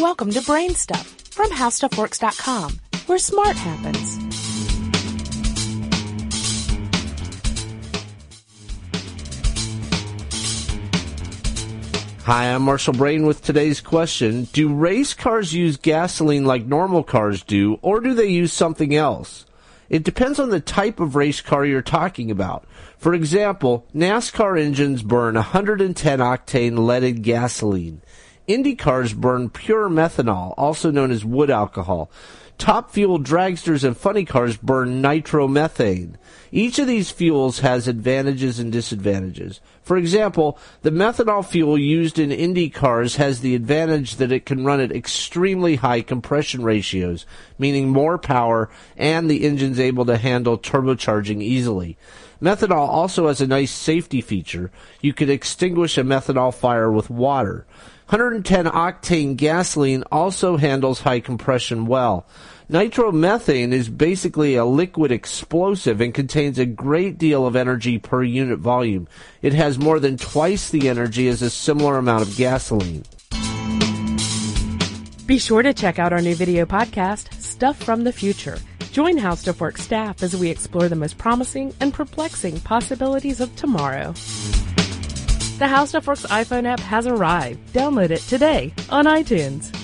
Welcome to Brain Stuff from HowStuffWorks.com, where smart happens. Hi, I'm Marshall Brain with today's question. Do race cars use gasoline like normal cars do, or do they use something else? It depends on the type of race car you're talking about. For example, NASCAR engines burn 110 octane leaded gasoline. Indy cars burn pure methanol, also known as wood alcohol. Top fuel dragsters and funny cars burn nitromethane. Each of these fuels has advantages and disadvantages. For example, the methanol fuel used in Indy cars has the advantage that it can run at extremely high compression ratios, meaning more power, and the engine's able to handle turbocharging easily. Methanol also has a nice safety feature. You can extinguish a methanol fire with water. 110 octane gasoline also handles high compression well. Nitromethane is basically a liquid explosive and contains a great deal of energy per unit volume. It has more than twice the energy as a similar amount of gasoline. Be sure to check out our new video podcast, Stuff from the Future. Join Works staff as we explore the most promising and perplexing possibilities of tomorrow. The Works iPhone app has arrived. Download it today on iTunes.